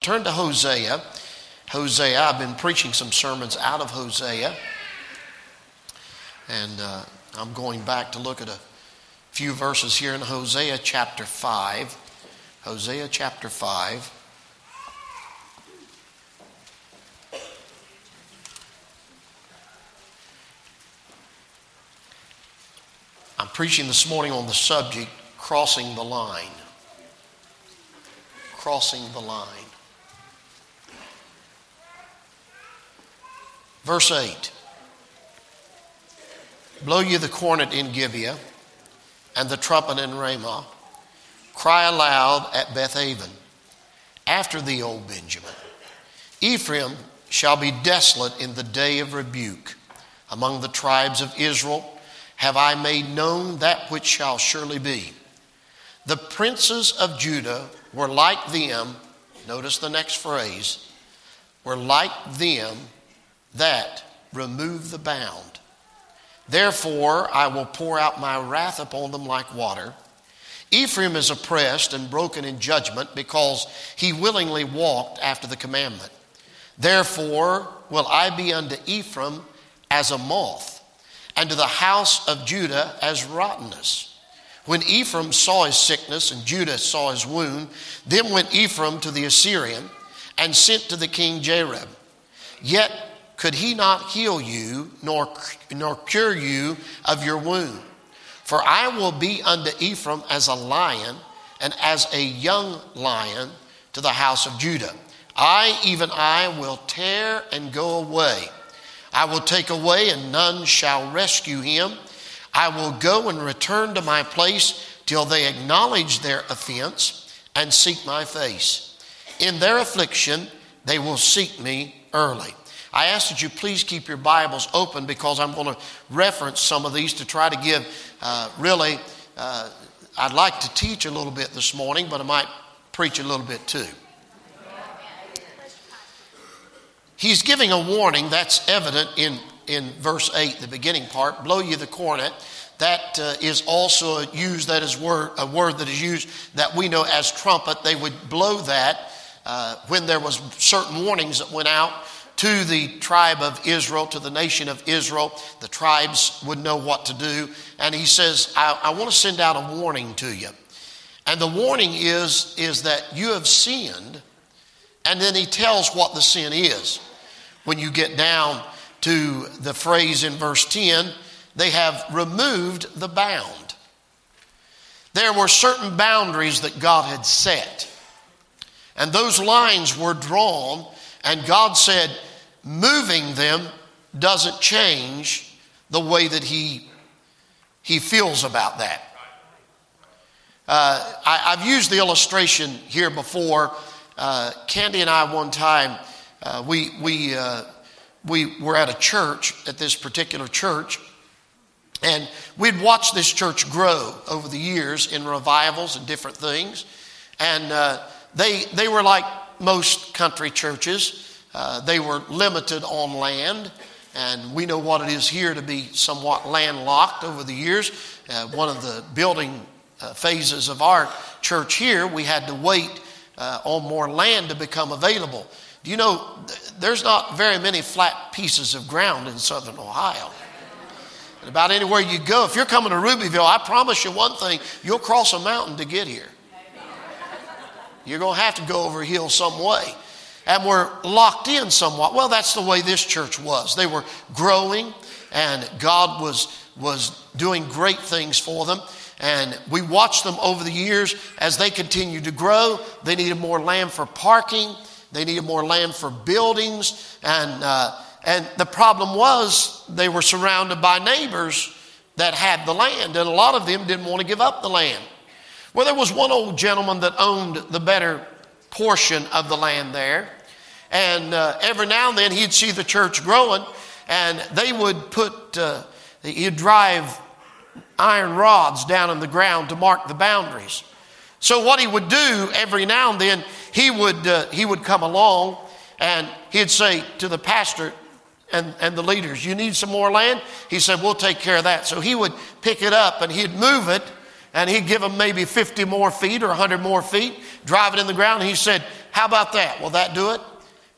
Turn to Hosea. Hosea, I've been preaching some sermons out of Hosea. And uh, I'm going back to look at a few verses here in Hosea chapter 5. Hosea chapter 5. I'm preaching this morning on the subject crossing the line. Crossing the line. Verse 8 Blow ye the cornet in Gibeah and the trumpet in Ramah. Cry aloud at Bethaven. After thee, O Benjamin. Ephraim shall be desolate in the day of rebuke. Among the tribes of Israel have I made known that which shall surely be. The princes of Judah were like them, notice the next phrase, were like them that remove the bound. Therefore, I will pour out my wrath upon them like water. Ephraim is oppressed and broken in judgment because he willingly walked after the commandment. Therefore, will I be unto Ephraim as a moth, and to the house of Judah as rottenness. When Ephraim saw his sickness and Judah saw his wound, then went Ephraim to the Assyrian and sent to the king Jareb. Yet could he not heal you nor, nor cure you of your wound? For I will be unto Ephraim as a lion and as a young lion to the house of Judah. I, even I, will tear and go away. I will take away, and none shall rescue him. I will go and return to my place till they acknowledge their offense and seek my face. In their affliction, they will seek me early. I ask that you please keep your Bibles open because I'm going to reference some of these to try to give uh, really, uh, I'd like to teach a little bit this morning, but I might preach a little bit too. He's giving a warning that's evident in, in verse 8, the beginning part blow you the cornet. That uh, is also that is word, a word that is used that we know as trumpet. They would blow that uh, when there was certain warnings that went out to the tribe of Israel, to the nation of Israel. The tribes would know what to do. And he says, I, I want to send out a warning to you. And the warning is, is that you have sinned. And then he tells what the sin is. When you get down to the phrase in verse 10, they have removed the bound. There were certain boundaries that God had set. And those lines were drawn, and God said, moving them doesn't change the way that he, he feels about that. Uh, I, have used the illustration here before. Uh, Candy and I, one time, uh, we, we, uh, we were at a church, at this particular church, and we'd watched this church grow over the years in revivals and different things. And uh, they, they were like most country churches. Uh, they were limited on land, and we know what it is here to be somewhat landlocked over the years. Uh, one of the building uh, phases of our church here, we had to wait uh, on more land to become available. Do you know there's not very many flat pieces of ground in southern Ohio? And about anywhere you go, if you're coming to Rubyville, I promise you one thing you'll cross a mountain to get here. You're going to have to go over a hill some way and were locked in somewhat. Well, that's the way this church was. They were growing, and God was, was doing great things for them. And we watched them over the years as they continued to grow. They needed more land for parking, they needed more land for buildings. And, uh, and the problem was they were surrounded by neighbors that had the land, and a lot of them didn't want to give up the land. Well, there was one old gentleman that owned the better portion of the land there. And uh, every now and then he'd see the church growing, and they would put, uh, he'd drive iron rods down in the ground to mark the boundaries. So what he would do every now and then, he would, uh, he would come along and he'd say to the pastor and, and the leaders, You need some more land? He said, We'll take care of that. So he would pick it up and he'd move it and he'd give them maybe 50 more feet or 100 more feet, drive it in the ground. he said, How about that? Will that do it?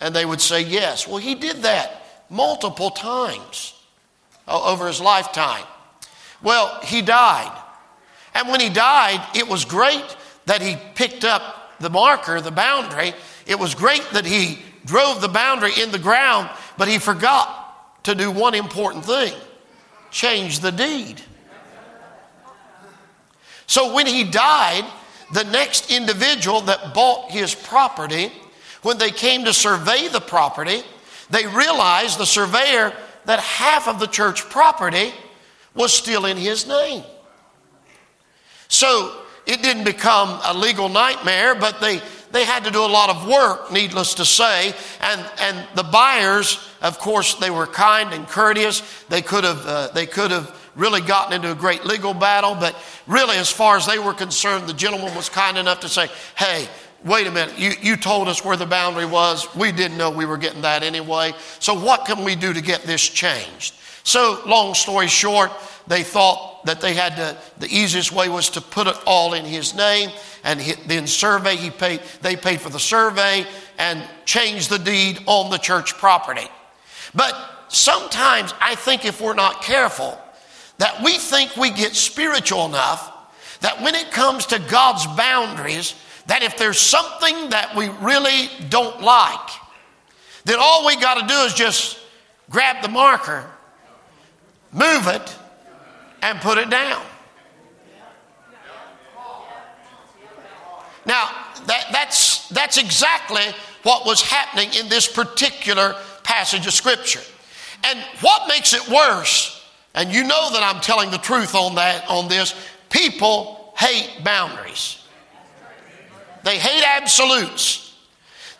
And they would say, Yes. Well, he did that multiple times over his lifetime. Well, he died. And when he died, it was great that he picked up the marker, the boundary. It was great that he drove the boundary in the ground, but he forgot to do one important thing change the deed. So when he died, the next individual that bought his property, when they came to survey the property, they realized, the surveyor, that half of the church property was still in his name. So it didn't become a legal nightmare, but they, they had to do a lot of work, needless to say. And, and the buyers, of course, they were kind and courteous. They could have, uh, they could have really gotten into a great legal battle, but really, as far as they were concerned, the gentleman was kind enough to say, Hey, wait a minute, you, you told us where the boundary was. We didn't know we were getting that anyway. So, what can we do to get this changed? So, long story short, they thought that they had to, the easiest way was to put it all in his name and then survey. He paid, they paid for the survey and changed the deed on the church property. But sometimes I think if we're not careful, that we think we get spiritual enough that when it comes to God's boundaries, that if there's something that we really don't like, then all we got to do is just grab the marker, move it, and put it down. Now, that, that's, that's exactly what was happening in this particular passage of Scripture. And what makes it worse and you know that I'm telling the truth on that on this. People hate boundaries. They hate absolutes.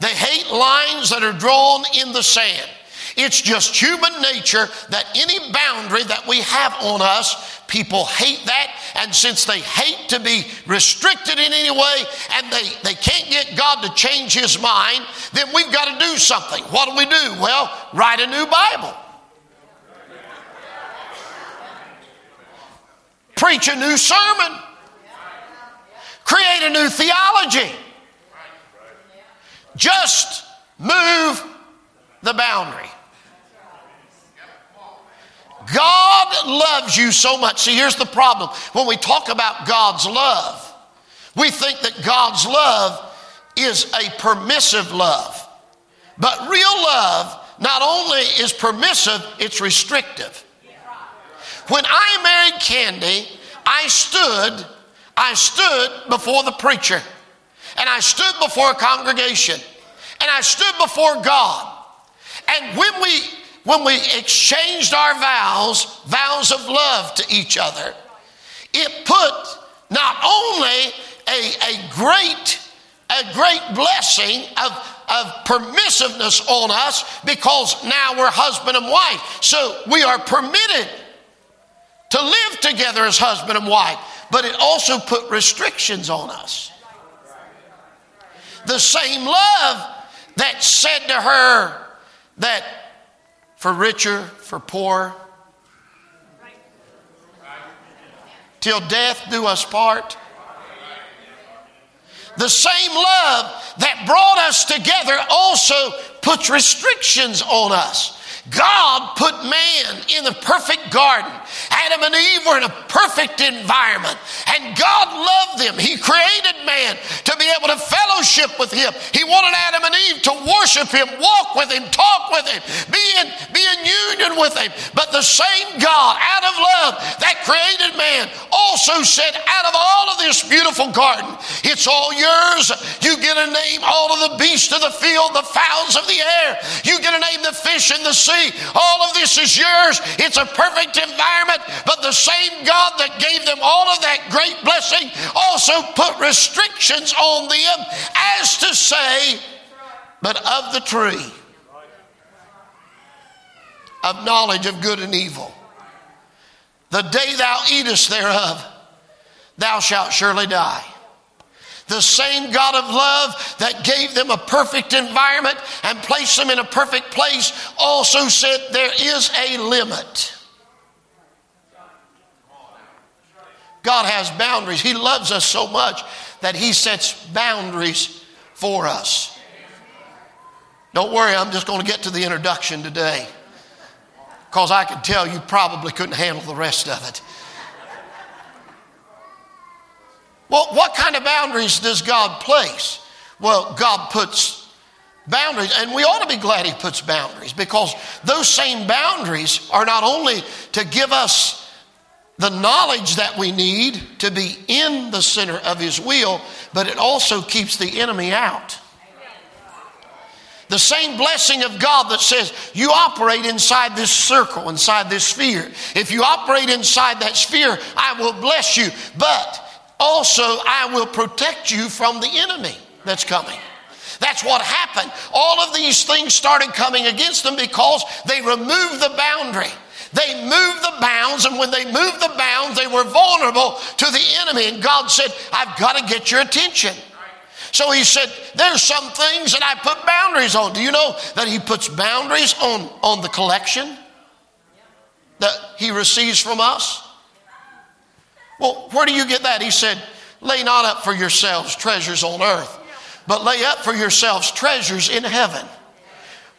They hate lines that are drawn in the sand. It's just human nature that any boundary that we have on us, people hate that. And since they hate to be restricted in any way and they, they can't get God to change his mind, then we've got to do something. What do we do? Well, write a new Bible. preach a new sermon, create a new theology. Just move the boundary. God loves you so much. See, here's the problem. When we talk about God's love, we think that God's love is a permissive love. But real love not only is permissive, it's restrictive. When I married Candy, I stood, I stood before the preacher, and I stood before a congregation, and I stood before God. And when we when we exchanged our vows, vows of love to each other, it put not only a, a great a great blessing of, of permissiveness on us because now we're husband and wife. So we are permitted to live together as husband and wife, but it also put restrictions on us. The same love that said to her that for richer, for poor, till death do us part. The same love that brought us together also puts restrictions on us. God put man in the perfect garden. Adam and Eve were in a perfect environment, and God loved them. He created man to be able to fellowship with him. He wanted Adam and Eve to worship him, walk with him, talk with him, be in, be in union with him. But the same God, out of love, that created man, also said, Out of all of this beautiful garden, it's all yours. You get a name, all of the beasts of the field, the fowls of the air. You get a name, the fish in the sea all of this is yours. It's a perfect environment, but the same God that gave them all of that great blessing also put restrictions on them as to say, but of the tree of knowledge of good and evil. The day thou eatest thereof, thou shalt surely die. The same God of love that gave them a perfect environment and placed them in a perfect place also said there is a limit. God has boundaries. He loves us so much that He sets boundaries for us. Don't worry, I'm just going to get to the introduction today because I can tell you probably couldn't handle the rest of it. Well, what kind of boundaries does God place? Well, God puts boundaries, and we ought to be glad He puts boundaries because those same boundaries are not only to give us the knowledge that we need to be in the center of His will, but it also keeps the enemy out. The same blessing of God that says you operate inside this circle, inside this sphere. If you operate inside that sphere, I will bless you, but also I will protect you from the enemy that's coming. That's what happened. All of these things started coming against them because they removed the boundary. They moved the bounds, and when they moved the bounds, they were vulnerable to the enemy. And God said, I've got to get your attention. So he said, There's some things that I put boundaries on. Do you know that he puts boundaries on, on the collection that he receives from us? Well, where do you get that? He said, Lay not up for yourselves treasures on earth, but lay up for yourselves treasures in heaven,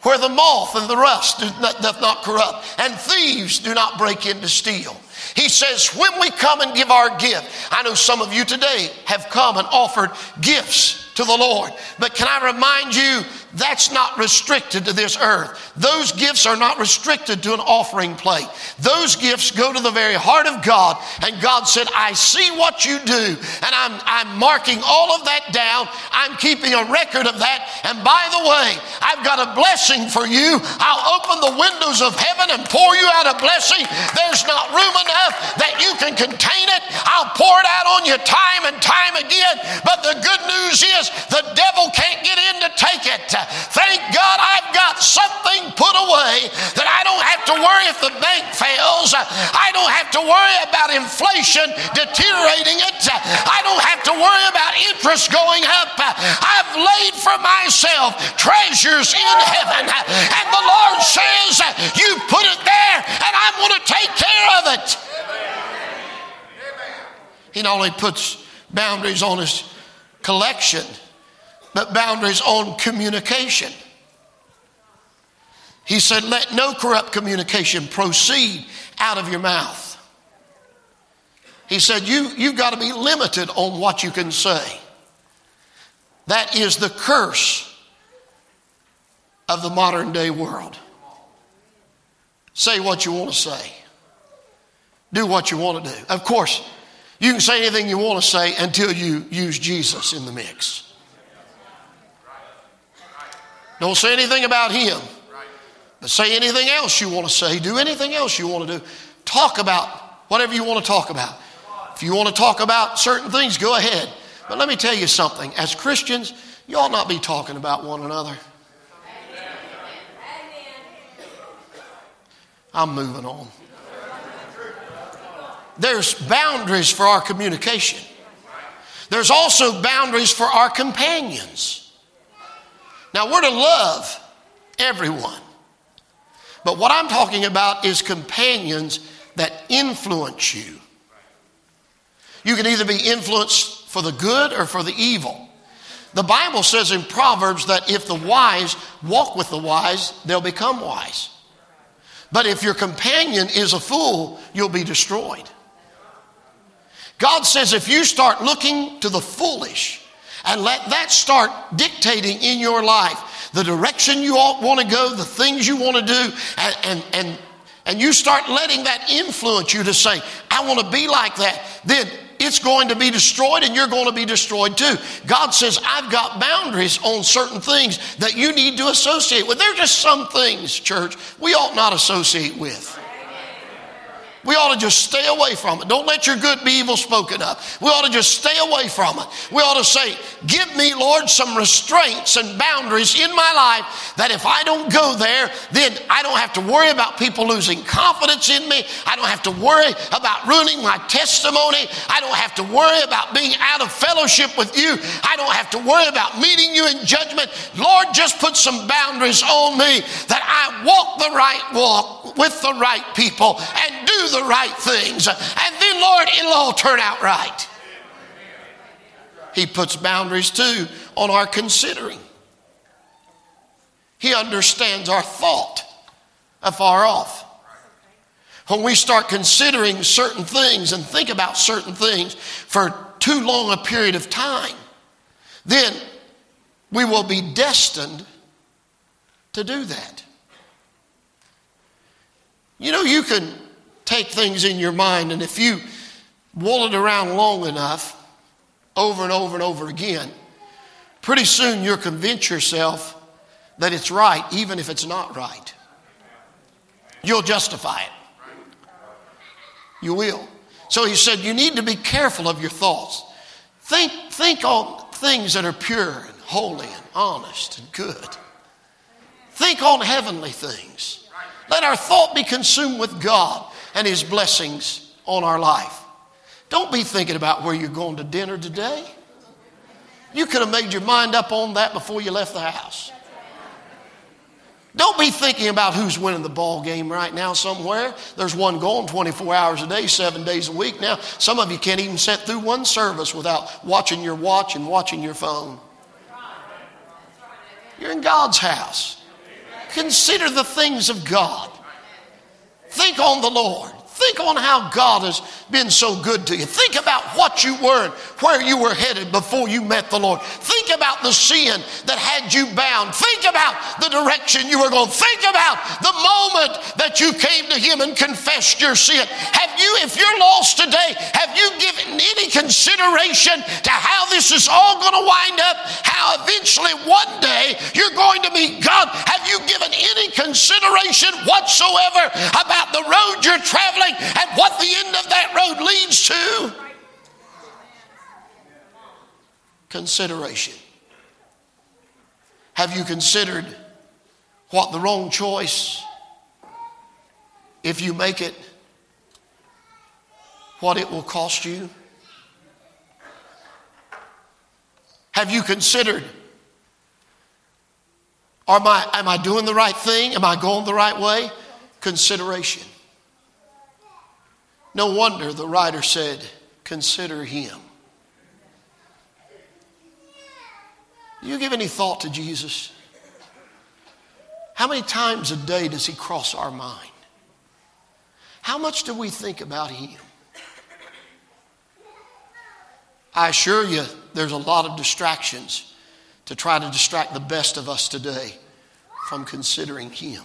where the moth and the rust doth not corrupt, and thieves do not break in to steal. He says, when we come and give our gift, I know some of you today have come and offered gifts to the Lord. But can I remind you, that's not restricted to this earth. Those gifts are not restricted to an offering plate. Those gifts go to the very heart of God. And God said, I see what you do. And I'm, I'm marking all of that down. I'm keeping a record of that. And by the way, I've got a blessing for you. I'll open the windows of heaven and pour you out a blessing. There's not room enough that you can contain it. I'll pour it out on you time and time again. But the good news is the devil can't get in to take it. Thank God I've got something put away that I don't have to worry if the bank fails. I don't have to worry about inflation deteriorating it. I don't have to worry about interest going up. I've laid for myself treasures in heaven. And the Lord says, You put it there, and I'm going to take care of it. He not only puts boundaries on his collection, but boundaries on communication. He said, Let no corrupt communication proceed out of your mouth. He said, you, You've got to be limited on what you can say. That is the curse of the modern day world. Say what you want to say, do what you want to do. Of course, you can say anything you want to say until you use Jesus in the mix. Don't say anything about him, but say anything else you want to say. Do anything else you want to do. Talk about whatever you want to talk about. If you want to talk about certain things, go ahead. But let me tell you something. As Christians, you ought not be talking about one another. I'm moving on. There's boundaries for our communication. There's also boundaries for our companions. Now, we're to love everyone. But what I'm talking about is companions that influence you. You can either be influenced for the good or for the evil. The Bible says in Proverbs that if the wise walk with the wise, they'll become wise. But if your companion is a fool, you'll be destroyed. God says if you start looking to the foolish and let that start dictating in your life the direction you want to go, the things you want to do, and, and, and, and you start letting that influence you to say, I want to be like that, then it's going to be destroyed and you're going to be destroyed too. God says, I've got boundaries on certain things that you need to associate with. There are just some things, church, we ought not associate with. We ought to just stay away from it. Don't let your good be evil spoken of. We ought to just stay away from it. We ought to say, Give me, Lord, some restraints and boundaries in my life that if I don't go there, then I don't have to worry about people losing confidence in me. I don't have to worry about ruining my testimony. I don't have to worry about being out of fellowship with you. I don't have to worry about meeting you in judgment. Lord, just put some boundaries on me that I walk the right walk with the right people and do the right things. And then Lord, it'll all turn out right. He puts boundaries too on our considering. He understands our thought afar off. When we start considering certain things and think about certain things for too long a period of time, then we will be destined to do that. You know, you can take things in your mind, and if you wool it around long enough, over and over and over again, pretty soon you'll convince yourself that it's right, even if it's not right. You'll justify it. You will. So he said, You need to be careful of your thoughts. Think, think on things that are pure and holy and honest and good. Think on heavenly things. Let our thought be consumed with God and his blessings on our life. Don't be thinking about where you're going to dinner today. You could have made your mind up on that before you left the house. Don't be thinking about who's winning the ball game right now somewhere. There's one going 24 hours a day, seven days a week. Now, some of you can't even sit through one service without watching your watch and watching your phone. You're in God's house. Consider the things of God. Think on the Lord. Think on how God has been so good to you. Think about what you were and where you were headed before you met the Lord. Think about the sin that had you bound. Think about the direction you were going. Think about the moment that you came to Him and confessed your sin. Have you, if you're lost today, have you given any consideration to how this is all going to wind up? How eventually one day you're going to meet God? Have you given any consideration whatsoever about the road you're traveling? And what the end of that road leads to. Consideration. Have you considered what the wrong choice, if you make it, what it will cost you? Have you considered, am I, am I doing the right thing? Am I going the right way? Consideration. No wonder the writer said, Consider him. Do you give any thought to Jesus? How many times a day does he cross our mind? How much do we think about him? I assure you, there's a lot of distractions to try to distract the best of us today from considering him.